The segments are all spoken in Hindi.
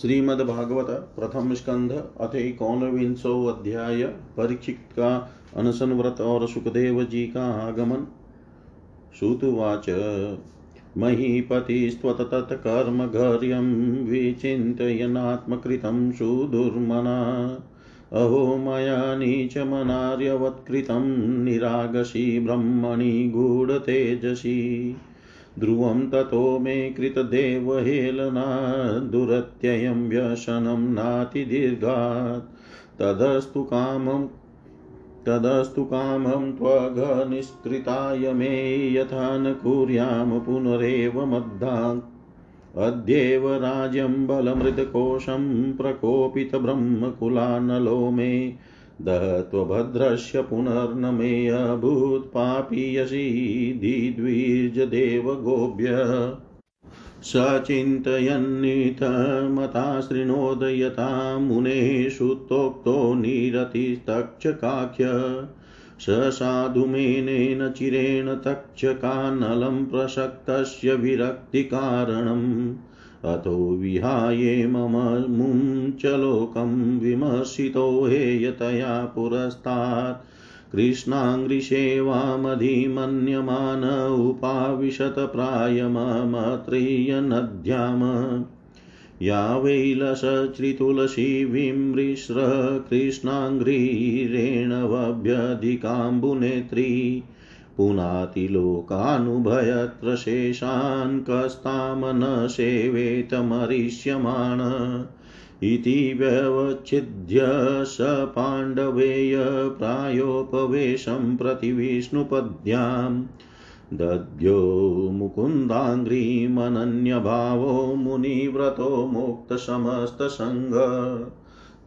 श्रीमद्भागवत प्रथम स्कंध अथ कौनविंशो अध्याय परीक्षित का अनशन व्रत और सुखदेव जी का आगमन। श्रुतुवाच महीपतिस्त्वततत्कर्मघर्यं विचिन्तयनात्मकृतं सुदुर्मना। अहो मया नीचमनार्यवत्कृतं निरागसी ब्रह्मणि गूढतेजसी। ध्रुवं ततो मे कृतदेवहेलना दुरत्ययं व्यसनं नातिदीर्घात् तदस्तु कामं तदस्तु कामं त्वघनिष्कृताय मे यथा न कुर्यां पुनरेव मद्धात् अद्येव राज्यं बलमृतकोशं प्रकोपितब्रह्मकुलानलो मे दत्वभद्रस्य पुनर्न मेऽभूत् पापीयसीदिद्विजदेवगोभ्य सचिन्तयन्निथमता शृणोदयता मुनेः सुतोक्तो निरतिस्तक्षकाख्य। स साधुमेनेन चिरेण तक्षकानलं प्रसक्तस्य विरक्तिकारणम्। अतो विहाये मम मुं च लोकं विमर्शितो हेयतया पुरस्तात्। कृष्णाङ्घ्रिसेवामधिमन्यमान उपाविशत प्रायममत्रीयनद्याम या वैलसश्रितुलसी विमृश्र पुनातिलोकानुभयत्र शेषान् कस्तां न सेवेतमरिष्यमाण इति व्यवच्छिद्य स पाण्डवेय प्रायोपवेशं प्रति विष्णुपद्याम् दद्यो मुकुन्दाङ्घ्रिमनन्यभावो मुनिव्रतो मुक्तसमस्तसङ्ग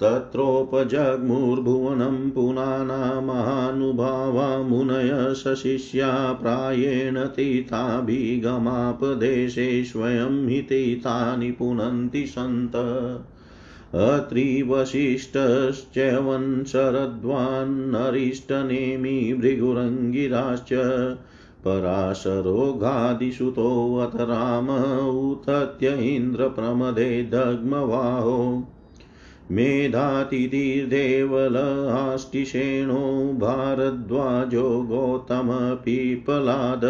तत्रोपजग्मुर्भुवनं पुनाना महानुभावा मुनय सशिष्या प्रायेण तीर्थाभिगमापदेशे स्वयं हि तीर्थानि पुनन्ति सन्त। अत्रिवशिष्ठश्च्यवन् शरद्वान्नरिष्टनेमि भृगुरङ्गिराश्च पराशरोगादिसुतोऽथ राम इन्द्रप्रमदे दग्मवाहो। मेधातिथिर्देवलाष्टिषेणो भारद्वाजो गौतमपीपलाद।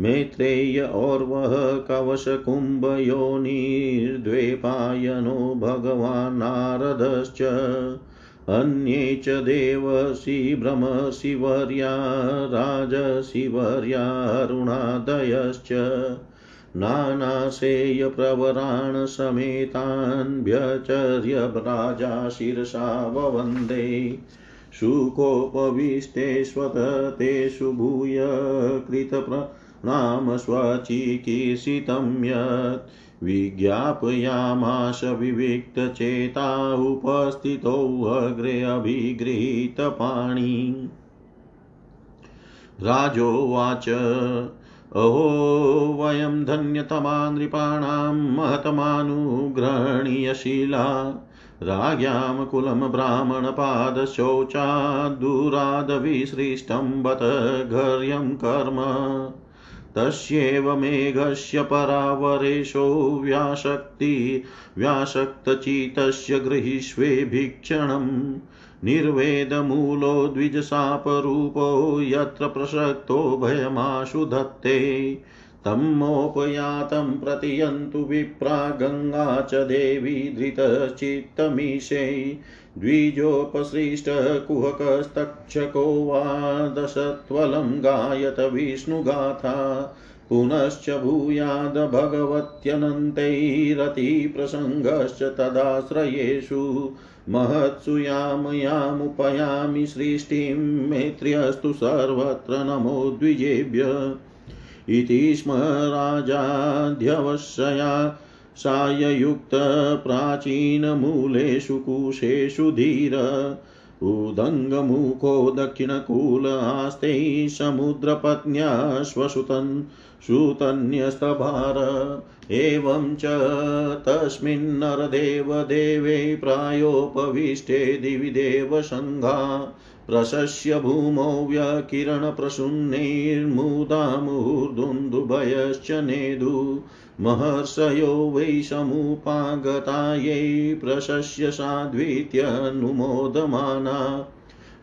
मैत्रेय और्वः कवशकुम्भयोनिर्द्वैपायनो भगवान् नारदश्च अन्ये च देवसि राजशिवर्या अरुणादयश्च। नानाशेयप्रवरान् समेतान् व्यचर्य राजा शिरसा ववन्दे। शुकोपविष्टेष्वततेषु भूय कृतप्रणाम स्वचिकीर्षितं यत् विज्ञापयामाश विविक्तचेता उपस्थितोऽग्रे अभिगृहीतपाणि राजोवाच अहो वयं धन्यतमा नृपाणां महतमानुग्रहणीयशीला राज्ञां कुलं ब्राह्मणपादशौचाद्दुरादविसृष्टं बत घर्यं कर्म। तस्यैव मेघस्य परावरेशो व्याशक्ति व्याशक्तचितस्य गृहीष्वे भीक्षणम्। निर्वेदमूलो द्विजशापरूपो यत्र प्रसक्तो भयमाशु धत्ते तमोपयातं प्रतियन्तु विप्रा गङ्गा च देवी धृतचित्तमीशे द्विजोपसृष्टकुहकस्तक्षको वा दशत्वलं गायत विष्णुगाथा, पुनश्च भूयाद् भगवत्यनन्तैरतिप्रसङ्गश्च तदाश्रयेषु महत्सु यामयामुपयामि सृष्टिं मेत्र्यस्तु सर्वत्र नमो द्विजेभ्य। इति स्म राजाध्यवशया साययुक्तप्राचीनमूलेषु कुशेषु धीर। उदङ्गमुखो दक्षिणकूल आस्ते समुद्रपत्न्या श्वसुतन् सुतन्यस्तभार एवं च तस्मिन्नरदेवदेवे प्रायोपविष्टे दिवि देवसङ्घा। प्रशस्य भूमौ व्यकिरणप्रसून्नैर्मुदा मुहुर्दुन्दुभयश्च नेदु। महर्षयो वै समुपागतायै प्रशस्य साध्वीत्यनुमोदमाना।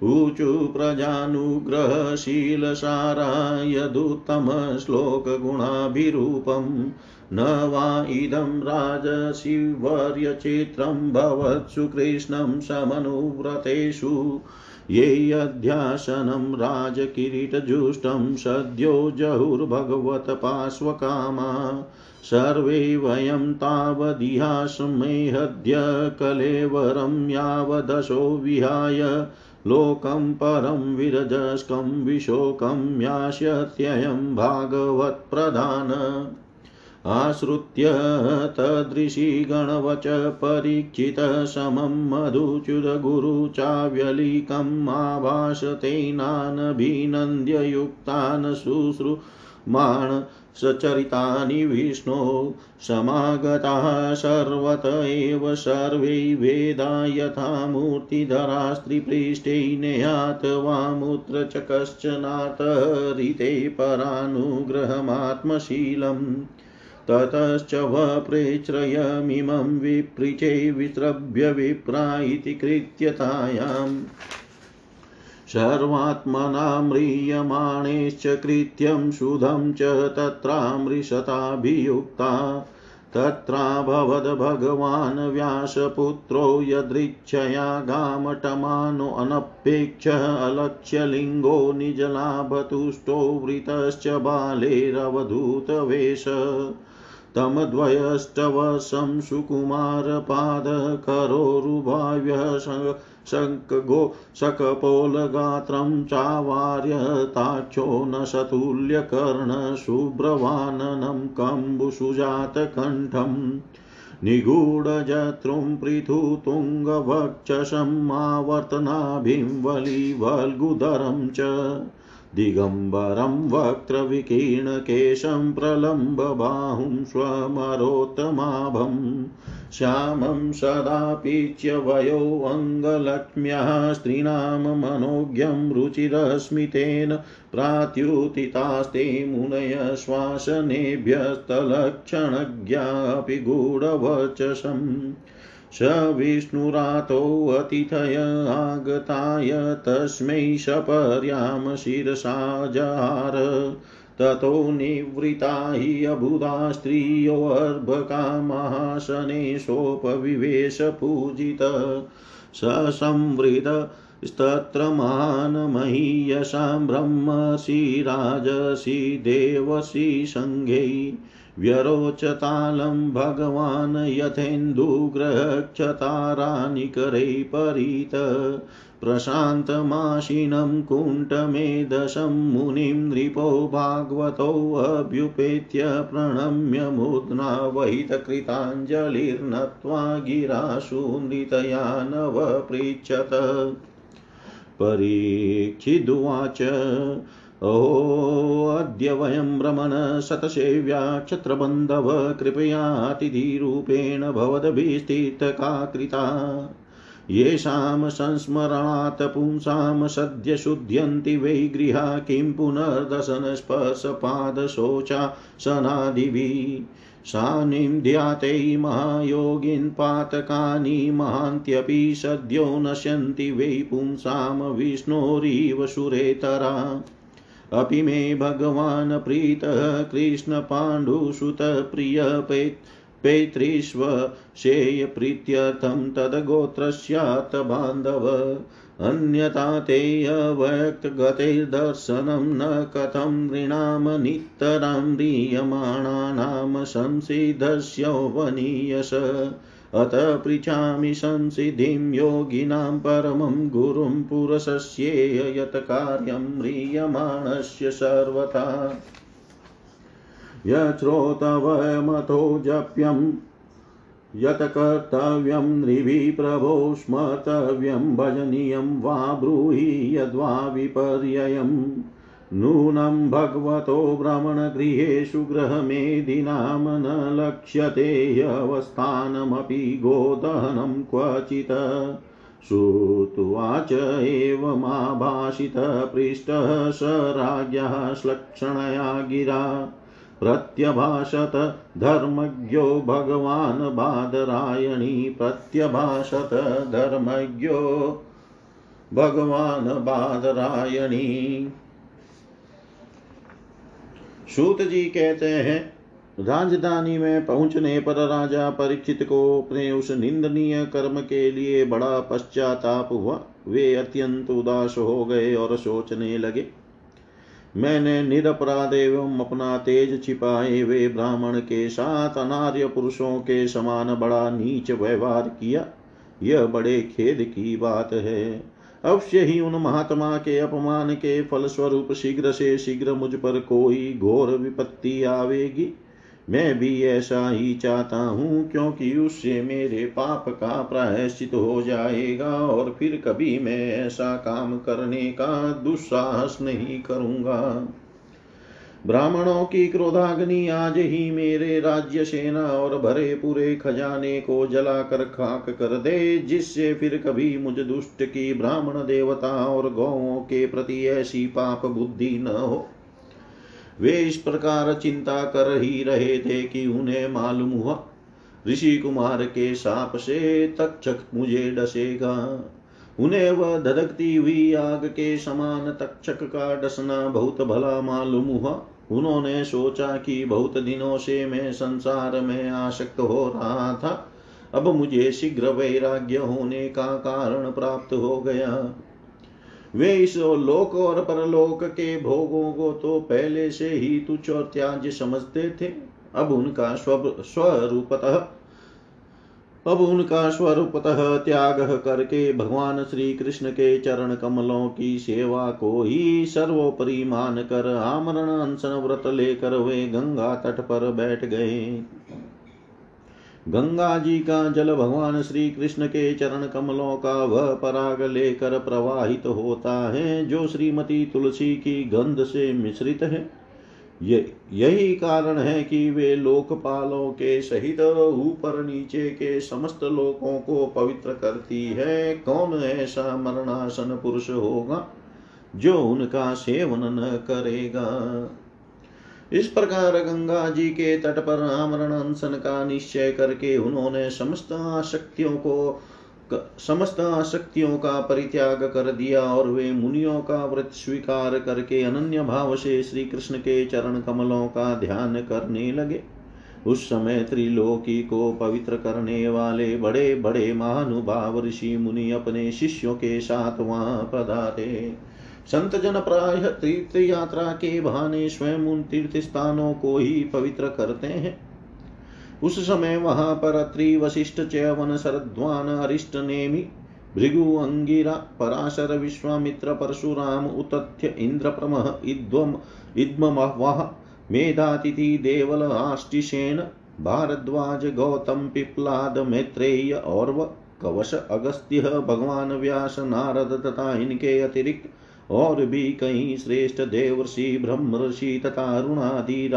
ऊचु प्रजानुग्रहशीलसारा यदुत्तमश्लोकगुणाभिरूपम् न वा इदं राजशिवर्यचित्रं भवत्सु कृष्णं समनुव्रतेषु। ये अध्यासनं राजकिरीटजुष्टं सद्यो जहुर्भगवत पार्श्वकामा सर्वे वयं तावदिहासमेहद्य कलेवरं यावदशो विहाय। लोकं परं विरजस्कं विशोकं यास्यत्ययं भागवत्प्रधान। आश्रित्य तदृशी गणवच परीक्षितशमं मधुच्युतगुरुचाव्यलीकम् आभाषतेनानभिनन्द्ययुक्तान् शुश्रुमाण सचरितानि विष्णो समागताः सर्वत एव सर्वे वेदा यथा मूर्तिधरास्त्रिपृष्ठे नेयात् वामुत्र च परानुग्रहमात्मशीलम् ततश्च वप्रेच्छ्रयमिमं विपृचे विस्रभ्य विप्रा इति कृत्यतायाम् सर्वात्मना म्रियमाणेश्च कृत्यं शुधं च तत्रामृषताभियुक्ता। तत्राभवद् भगवान् व्यासपुत्रो यदृच्छया गामटमानोऽनपेक्ष अलक्ष्यलिङ्गो निजलाभतुष्टो वृतश्च बालेरवधूतवेश। तमद्वयष्टवशं सुकुमारपादकरोरुभाव्य शङ्कगो शकपोलगात्रं चावार्यताक्षो न सतुल्यकर्णशुभ्रवाननं कम्बुसुजातकण्ठम् निगूढजत्रुं पृथुतुङ्गवक्षसम् आवर्तनाभिं वलिवल्गुदरं च दिगम्बरं वक्त्रविकीर्णकेशं प्रलम्बबाहुं स्वमरोत्तमाभम् श्यामं सदापीच्य वयोऽङ्गलक्ष्म्यः स्त्रीणां मनोज्ञं रुचिरस्मितेन प्रात्युतितास्ते मुनय श्वासनेभ्यस्तलक्षणज्ञापि गूढवचसम् स विष्णुरातोऽतिथय आगताय, तस्मै सपर्यां शिरसा जहार। ततो निवृता हि अबुधा स्त्रियोर्भकामासनेशोपविवेशपूजित ससंवृतस्तत्र मानमहीयसां ब्रह्मसि राजसि देवसि सङ्घै व्यरोचतालं भगवान् यथेन्दुग्रहक्षतारानिकरै परीत प्रशान्तमाशिनं कुण्ठमेधशं मुनिं नृपो भागवतोऽभ्युपेत्य प्रणम्य मुद्ना वहितकृताञ्जलिर्नत्वा गिरासु नृतया नवपृच्छत। परीक्षिदुवाच अहोऽद्य वयं रमण शतसेव्या क्षत्रबन्धव कृपयातिथिरूपेण भवद्भिस्थितका कृता येषां संस्मरणात् पुंसां सद्य शुध्यन्ति वै गृहा किं पुनर्दशनस्पर्शपादशोचासनादिभिः सानिं ध्याते महायोगिन् पातकानि महान्त्यपि सद्यो नश्यन्ति वै पुंसां विष्णोरिव सुरेतरा। अपि मे भगवान् प्रीतः कृष्णपाण्डुसुतप्रियपेत् पैतृष्वशेयप्रीत्यर्थं तद्गोत्रस्यात् बान्धव। अन्यथा ते न कथं नृणां नितरां म्रियमाणानां संसिद्धस्यौवनीयस अत पृच्छामि संसिद्धिं योगिनां परमं गुरुं पुरुषस्येय यत् कार्यं म्रियमाणस्य सर्वथा। यच्छ्रोतवमथो जप्यं, यत् कर्तव्यं नृभिः प्रभो स्मर्तव्यं, भजनीयं वा ब्रूहि यद्वा विपर्ययम्। नूनं भगवतो भ्रमणगृहेषु गृहमेधिनां न लक्ष्यते अवस्थानमपि गोदहनं क्वचित् श्रुत्वाच एवमाभाषितः पृष्टः स राज्ञः श्लक्षणया गिरा। प्रत्यभाषत धर्मज्ञो भगवान् बादरायणी, प्रत्यभाषत धर्मज्ञो भगवान् बादरायणी। सूत जी कहते हैं, राजधानी में पहुँचने पर राजा परीक्षित को अपने उस निंदनीय कर्म के लिए बड़ा पश्चाताप हुआ। वे अत्यंत उदास हो गए और सोचने लगे, मैंने निरपराध एवं अपना तेज छिपाए वे ब्राह्मण के साथ अनार्य पुरुषों के समान बड़ा नीच व्यवहार किया। यह बड़े खेद की बात है। अवश्य ही उन महात्मा के अपमान के फलस्वरूप शीघ्र से शीघ्र मुझ पर कोई घोर विपत्ति आवेगी। मैं भी ऐसा ही चाहता हूँ, क्योंकि उससे मेरे पाप का प्रायश्चित हो जाएगा और फिर कभी मैं ऐसा काम करने का दुस्साहस नहीं करूँगा। ब्राह्मणों की क्रोधाग्नि आज ही मेरे राज्य सेना और भरे पूरे खजाने को जलाकर खाक कर दे, जिससे फिर कभी मुझ दुष्ट की ब्राह्मण देवता और गौओं के प्रति ऐसी पाप बुद्धि न हो। वे इस प्रकार चिंता कर ही रहे थे कि उन्हें मालूम हुआ, ऋषि कुमार के साप से तक्षक मुझे डसेगा। उन्हें वह धधकती हुई आग के समान तक्षक का डसना बहुत भला मालूम हुआ। उन्होंने सोचा कि बहुत दिनों से मैं संसार में आशक्त हो रहा था। अब मुझे शीघ्र वैराग्य होने का कारण प्राप्त हो गया। वे इस लोक और परलोक के भोगों को तो पहले से ही तुच्छ और त्याज्य समझते थे। अब उनका स्व स्वरूपतः अब उनका स्वरूपतः त्याग करके भगवान श्री कृष्ण के चरण कमलों की सेवा को ही सर्वोपरि मान कर आमरण अनशन व्रत लेकर वे गंगा तट पर बैठ गए। गंगा जी का जल भगवान श्री कृष्ण के चरण कमलों का वह पराग लेकर प्रवाहित होता है, जो श्रीमती तुलसी की गंध से मिश्रित है। यही कारण है कि वे लोकपालों के सहित ऊपर नीचे के समस्त लोकों को पवित्र करती है। कौन ऐसा मरणासन पुरुष होगा जो उनका सेवन न करेगा? इस प्रकार गंगा जी के तट पर आमरण अनशन का निश्चय करके उन्होंने समस्त आशक्तियों को समस्त आसक्तियों का परित्याग कर दिया और वे मुनियों का व्रत स्वीकार करके अनन्य भाव से श्री कृष्ण के चरण कमलों का ध्यान करने लगे। उस समय त्रिलोकी को पवित्र करने वाले बड़े बड़े महानुभाव ऋषि मुनि अपने शिष्यों के साथ वहाँ पधारे। संत जन प्राय तीर्थ यात्रा के बहाने स्वयं उन तीर्थ स्थानों को ही पवित्र करते हैं। उस समय वहाँ पर अत्रि वशिष्ठ चयवन शरद्वान अरिष्ट नेमि, भृगु अंगिरा, पराशर विश्वामित्र, परशुराम, उतथ्य इंद्र प्रमह इद्वम इद्मवः मेधातिथि देवल आष्टिशेन भारद्वाज, गौतम, पिप्लाद, मैत्रेय और कवश अगस्त्य भगवान व्यास, नारद तथा इनके अतिरिक्त और भी कई श्रेष्ठ देवर्षि, ब्रह्म ऋषि तथा अरुणादि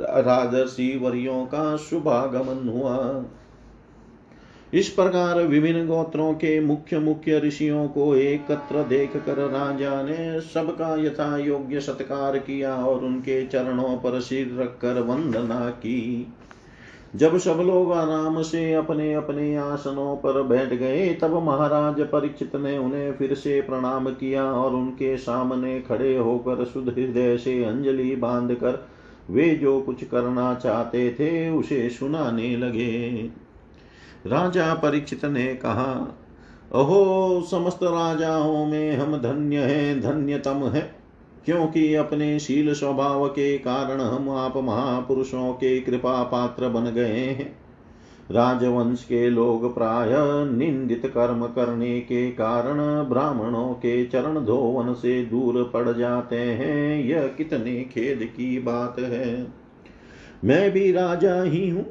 राजर्षि वर्यों का शुभागमन हुआ इस प्रकार विभिन्न गोत्रों के मुख्य मुख्य ऋषियों को एकत्र देख कर राजा ने सबका यथा योग्य सत्कार किया और उनके चरणों पर सिर रखकर वंदना की जब सब लोग आराम से अपने अपने आसनों पर बैठ गए तब महाराज परीक्षित ने उन्हें फिर से प्रणाम किया और उनके सामने खड़े होकर शुद्ध हृदय से अंजलि बाँध कर वे जो कुछ करना चाहते थे, उसे सुनाने लगे। राजा परीक्षित ने कहा, अहो, समस्त राजाओं में हम धन्य हैं, धन्यतम है, क्योंकि अपने शील स्वभाव के कारण हम आप महापुरुषों के कृपा पात्र बन गए हैं। राजवंश के लोग प्राय निंदित कर्म करने के कारण ब्राह्मणों के चरण धोवन से दूर पड़ जाते हैं। यह कितने खेद की बात है। मैं भी राजा ही हूँ।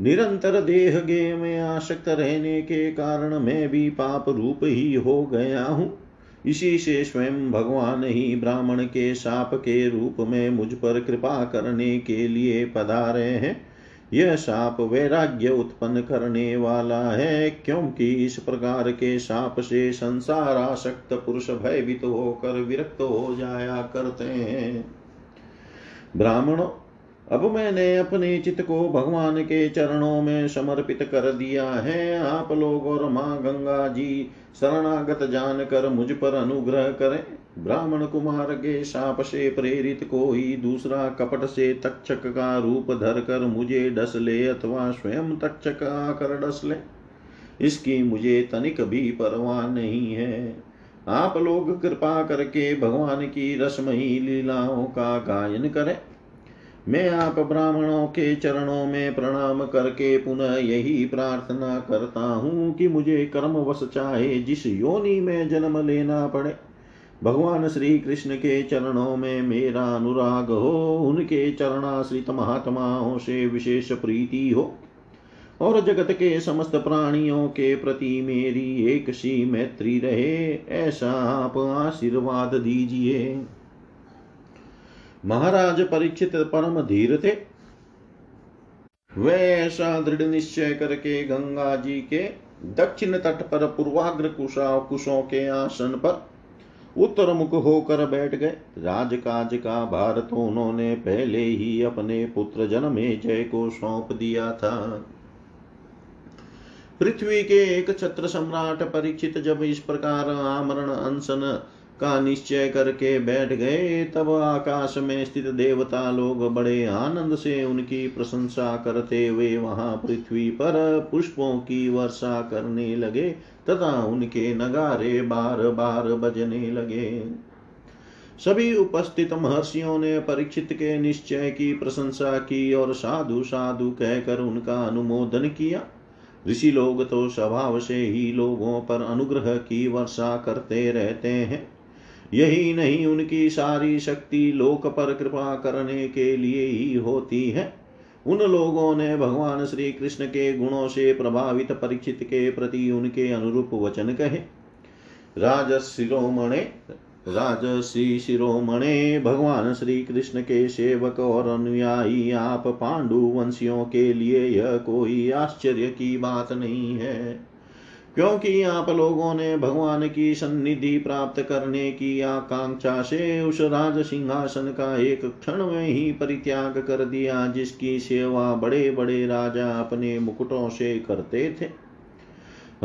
निरंतर देह गे में आसक्त रहने के कारण मैं भी पाप रूप ही हो गया हूँ। इसी से स्वयं भगवान ही ब्राह्मण के साप के रूप में मुझ पर कृपा करने के लिए पधारे हैं। यह साप वैराग्य उत्पन्न करने वाला है, क्योंकि इस प्रकार के साप से संसार आसक्त पुरुष भयभीत होकर विरक्त हो जाया करते हैं। ब्राह्मणों, अब मैंने अपने चित्त को भगवान के चरणों में समर्पित कर दिया है। आप लोग और माँ गंगा जी शरणागत जानकर मुझ पर अनुग्रह करें। ब्राह्मण कुमार के शाप से प्रेरित कोई दूसरा कपट से तक्षक का रूप धर कर मुझे डस ले अथवा स्वयं तक्षक आकर डस ले। इसकी मुझे तनिक भी परवाह नहीं है। आप लोग कृपा करके भगवान की रसमयी लीलाओं का गायन करें। मैं आप ब्राह्मणों के चरणों में प्रणाम करके पुनः यही प्रार्थना करता हूँ कि मुझे कर्मवश चाहे जिस योनि में जन्म लेना पड़े। भगवान श्री कृष्ण के चरणों में मेरा अनुराग हो, उनके चरणाश्रित महात्माओं से विशेष प्रीति हो, और जगत के समस्त प्राणियों के प्रति मेरी एक सी मैत्री रहे, ऐसा आप आशीर्वाद दीजिए। महाराज परीक्षित परम धीर थे। वे ऐसा दृढ़ निश्चय करके गंगा जी के दक्षिण तट पर पूर्वाग्र कुशा कुशों के आसन पर उत्तर मुख होकर बैठ गए। राजकाज का भार तो उन्होंने पहले ही अपने पुत्र जन्मे जय को सौंप दिया था। पृथ्वी के एक छत्र सम्राट परीक्षित जब इस प्रकार आमरण अनशन का निश्चय करके बैठ गए, तब आकाश में स्थित देवता लोग बड़े आनंद से उनकी प्रशंसा करते हुए वहाँ पृथ्वी पर पुष्पों की वर्षा करने लगे। तथा उनके नगारे बार बार बजने लगे। सभी उपस्थित महर्षियों ने परीक्षित के निश्चय की प्रशंसा की और साधु साधु कहकर उनका अनुमोदन किया। ऋषि लोग तो स्वभाव से ही लोगों पर अनुग्रह की वर्षा करते रहते हैं। यही नहीं, उनकी सारी शक्ति लोक पर कृपा करने के लिए ही होती है। उन लोगों ने भगवान श्री कृष्ण के गुणों से प्रभावित परीक्षित के प्रति उनके अनुरूप वचन कहे। राजशिरोमणे, राजसी शिरोमणे, भगवान श्री कृष्ण के सेवक और अनुयायी, आप पांडु वंशियों के लिए यह कोई आश्चर्य की बात नहीं है। क्योंकि आप लोगों ने भगवान की सन्निधि प्राप्त करने की आकांक्षा से उस राज सिंहासन का एक क्षण में ही परित्याग कर दिया, जिसकी सेवा बड़े बड़े राजा अपने मुकुटों से करते थे।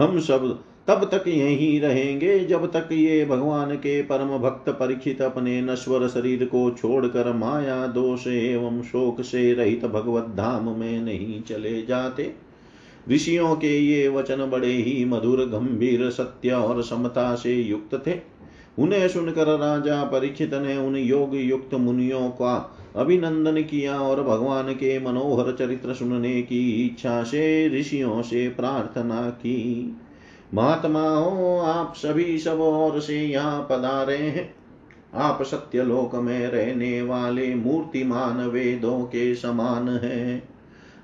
हम सब तब तक यही रहेंगे, जब तक ये भगवान के परम भक्त परीक्षित अपने नश्वर शरीर को छोड़कर माया, दोष एवं शोक से रहित भगवत धाम में नहीं चले जाते। ऋषियों के ये वचन बड़े ही मधुर, गंभीर, सत्य और समता से युक्त थे। उन्हें सुनकर राजा परीक्षित ने उन योग युक्त मुनियों का अभिनंदन किया और भगवान के मनोहर चरित्र सुनने की इच्छा से ऋषियों से प्रार्थना की। महात्माओं, आप सभी सब और से यहाँ पधारे हैं। आप सत्य लोक में रहने वाले मूर्तिमान वेदों के समान हैं।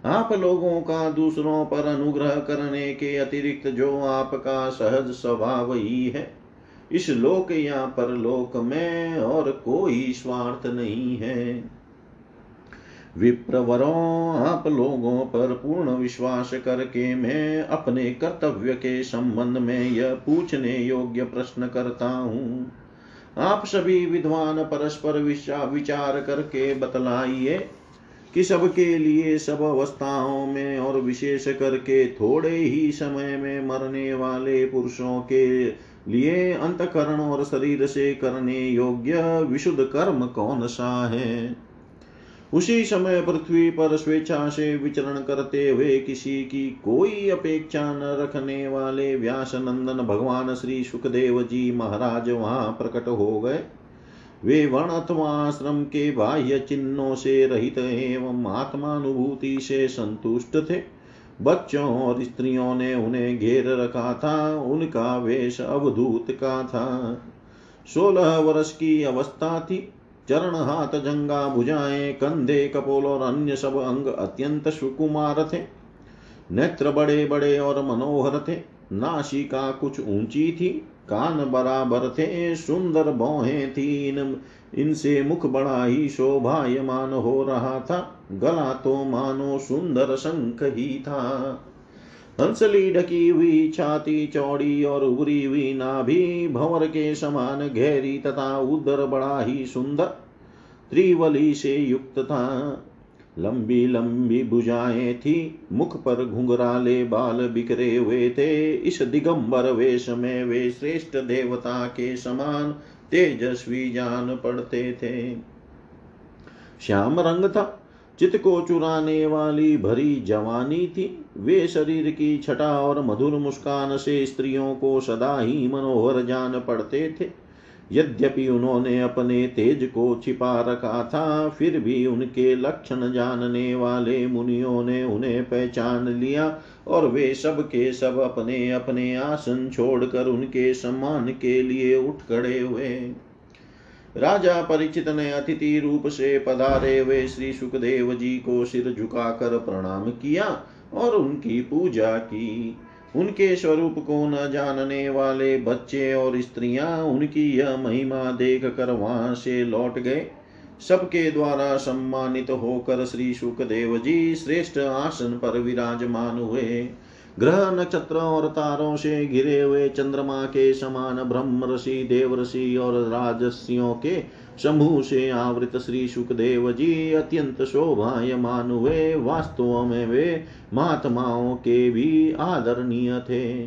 आप लोगों का दूसरों पर अनुग्रह करने के अतिरिक्त जो आपका सहज स्वभाव ही है, इस लोक या परलोक में और कोई स्वार्थ नहीं है। विप्रवरों, आप लोगों पर पूर्ण विश्वास करके मैं अपने कर्तव्य के संबंध में यह पूछने योग्य प्रश्न करता हूँ। आप सभी विद्वान परस्पर विचार करके बतलाइए कि सबके लिए, सब अवस्थाओं में और विशेष करके थोड़े ही समय में मरने वाले पुरुषों के लिए अंतकरण और शरीर से करने योग्य विशुद्ध कर्म कौन सा है? उसी समय पृथ्वी पर स्वेच्छा से विचरण करते हुए किसी की कोई अपेक्षा न रखने वाले व्यास नंदन भगवान श्री सुखदेव जी महाराज वहाँ प्रकट हो गए। वे वर्ण अथवा आश्रम के बाह्य चिन्हों से रहित एवं आत्मानुभूति से संतुष्ट थे। बच्चों और स्त्रियों ने उन्हें घेर रखा था, उनका वेश अवधूत का था। सोलह वर्ष की अवस्था थी। चरण हाथ जंगा भुजाएँ, कंधे कपोल और अन्य सब अंग अत्यंत सुकुमार थे। नेत्र बड़े बड़े और मनोहर थे। नाशिका कुछ ऊँची थी। कान बराबर थे, सुंदर बोहे थी इन इनसे मुख बड़ा ही शोभायमान हो रहा था, गला तो मानो सुंदर शंख ही था। हंसली ढकी हुई छाती, चौड़ी और उभरी हुई नाभि, भंवर के समान गहरी तथा उदर बड़ा ही सुंदर, त्रिवली से युक्त था। लंबी लंबी भुजाएँ थी, मुख पर घुंघराले बाल बिखरे हुए थे। इस दिगंबर वेश में वे श्रेष्ठ देवता के समान तेजस्वी जान पड़ते थे। श्याम रंग था, चित को चुराने वाली भरी जवानी थी। वे शरीर की छटा और मधुर मुस्कान से स्त्रियों को सदा ही मनोहर जान पड़ते थे। यद्यपि उन्होंने अपने तेज को छिपा रखा था, फिर भी उनके लक्षण जानने वाले मुनियों ने उन्हें पहचान लिया और वे सब के सब अपने अपने आसन छोड़कर उनके सम्मान के लिए उठ खड़े हुए। राजा परिचित ने अतिथि रूप से पधारे हुए श्री सुखदेव जी को सिर झुकाकर प्रणाम किया और उनकी पूजा की। उनके स्वरूप को न जानने वाले बच्चे और स्त्रियाँ उनकी यह महिमा देख कर वहाँ से लौट गए। सबके द्वारा सम्मानित होकर श्री सुखदेव जी श्रेष्ठ आसन पर विराजमान हुए। ग्रह नक्षत्र और तारों से घिरे हुए चंद्रमा के समान ब्रह्म ऋषि, देव ऋषि और राजस्यों के समूह से आवृत श्री सुखदेव जी अत्यंत शोभायमान हुए वास्तव में वे महात्माओं के भी आदरणीय थे।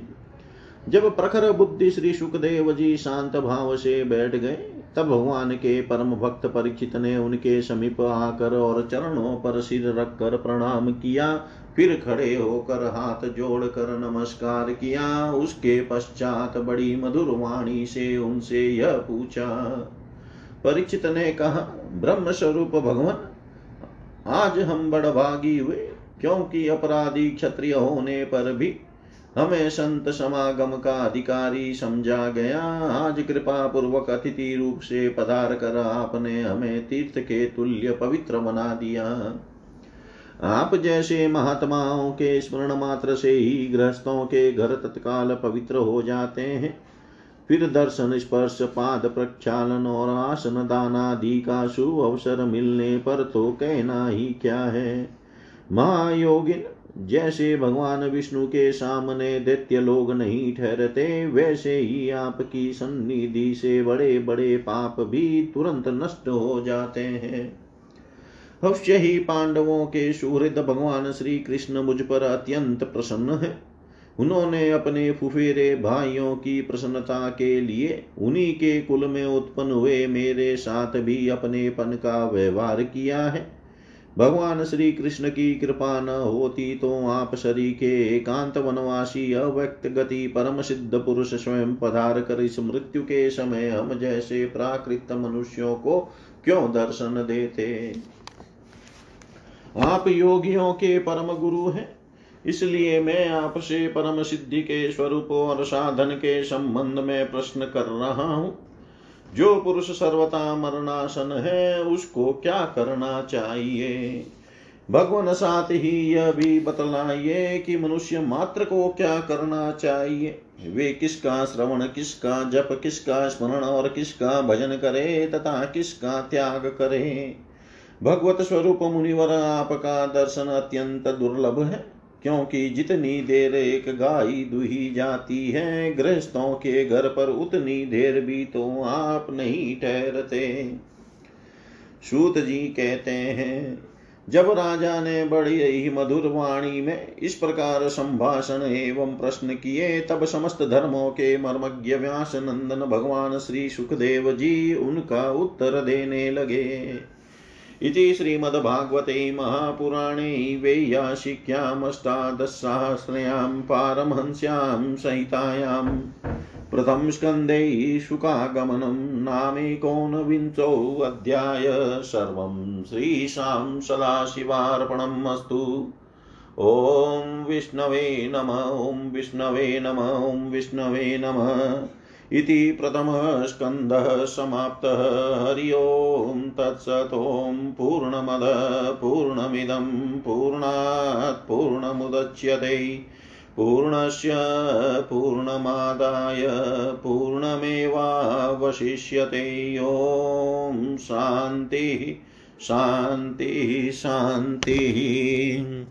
जब प्रखर बुद्धि श्री सुखदेव जी शांत भाव से बैठ गए, तब भगवान के परम भक्त परीक्षित ने उनके समीप आकर और चरणों पर सिर रखकर प्रणाम किया, फिर खड़े होकर हाथ जोड़कर नमस्कार किया। उसके पश्चात बड़ी मधुर वाणी से उनसे यह पूछा परीक्षित ने कहा ब्रह्म स्वरूप भगवान, आज हम बड़भागी हुए, क्योंकि अपराधी क्षत्रिय होने पर भी हमें संत समागम का अधिकारी समझा गया। आज कृपा पूर्वक अतिथि रूप से पधार कर आपने हमें तीर्थ के तुल्य पवित्र बना दिया। आप जैसे महात्माओं के स्मरण मात्र से ही गृहस्थों के घर तत्काल पवित्र हो जाते हैं। फिर दर्शन, स्पर्श, पाद, प्रक्षालन और आसन दानादि का शुभ अवसर मिलने पर तो कहना ही क्या है? महायोगिन, जैसे भगवान विष्णु के सामने दैत्य लोग नहीं ठहरते, वैसे ही आपकी सन्निधि से बड़े बड़े पाप भी तुरंत नष्ट हो जाते हैं। अवश्य ही पांडवों के सुहृद भगवान श्री कृष्ण मुझ पर अत्यंत प्रसन्न है। उन्होंने अपने फुफेरे भाइयों की प्रसन्नता के लिए उन्हीं के कुल में उत्पन्न हुए मेरे साथ भी अपने पन का व्यवहार किया है। भगवान श्री कृष्ण की कृपा न होती तो आप शरी के एकांत वनवासी अव्यक्त गति परम सिद्ध पुरुष स्वयं पधार कर इस मृत्यु के समय हम जैसे प्राकृत मनुष्यों को क्यों दर्शन देते? आप योगियों के परम गुरु हैं। इसलिए मैं आपसे परम सिद्धि के स्वरूप और साधन के संबंध में प्रश्न कर रहा हूँ। जो पुरुष सर्वता मरणासन है, उसको क्या करना चाहिए? भगवान साथ ही यह भी बतलाइए कि मनुष्य मात्र को क्या करना चाहिए? वे किसका श्रवण, किसका जप, किसका स्मरण और किसका भजन करे तथा किसका त्याग करे? भगवत स्वरूप मुनिवर आपका दर्शन अत्यंत दुर्लभ है। क्योंकि जितनी देर एक गाय दुही जाती है, गृहस्थों के घर पर उतनी देर भी तो आप नहीं ठहरते। सूत जी कहते हैं, जब राजा ने बड़ी ही मधुर वाणी में इस प्रकार संभाषण एवं प्रश्न किए, तब समस्त धर्मों के मर्मज्ञ व्यास नंदन भगवान श्री सुखदेव जी उनका उत्तर देने लगे। इति श्रीमद्भागवते महापुराणे वेयाशिक्यामष्टादशसहस्रयां पारमहंस्यां संहितायां प्रथम स्कन्धे शुकागमनं नामेकोनविंशोऽध्याय सर्वं श्रीशां सदाशिवार्पणम् अस्तु। ॐ विष्णवे नम, ॐ विष्णवे नम, ॐ विष्णवे नमः। इति प्रथमः स्कन्धः समाप्तः। हरि ओं तत्सत् पूर्णमद, पूर्णमिदं पूर्णात् पूर्णमुदच्यते। पूर्णस्य पूर्णमादाय पूर्णमेवावशिष्यते। ॐ शान्तिः शान्तिः शान्तिः।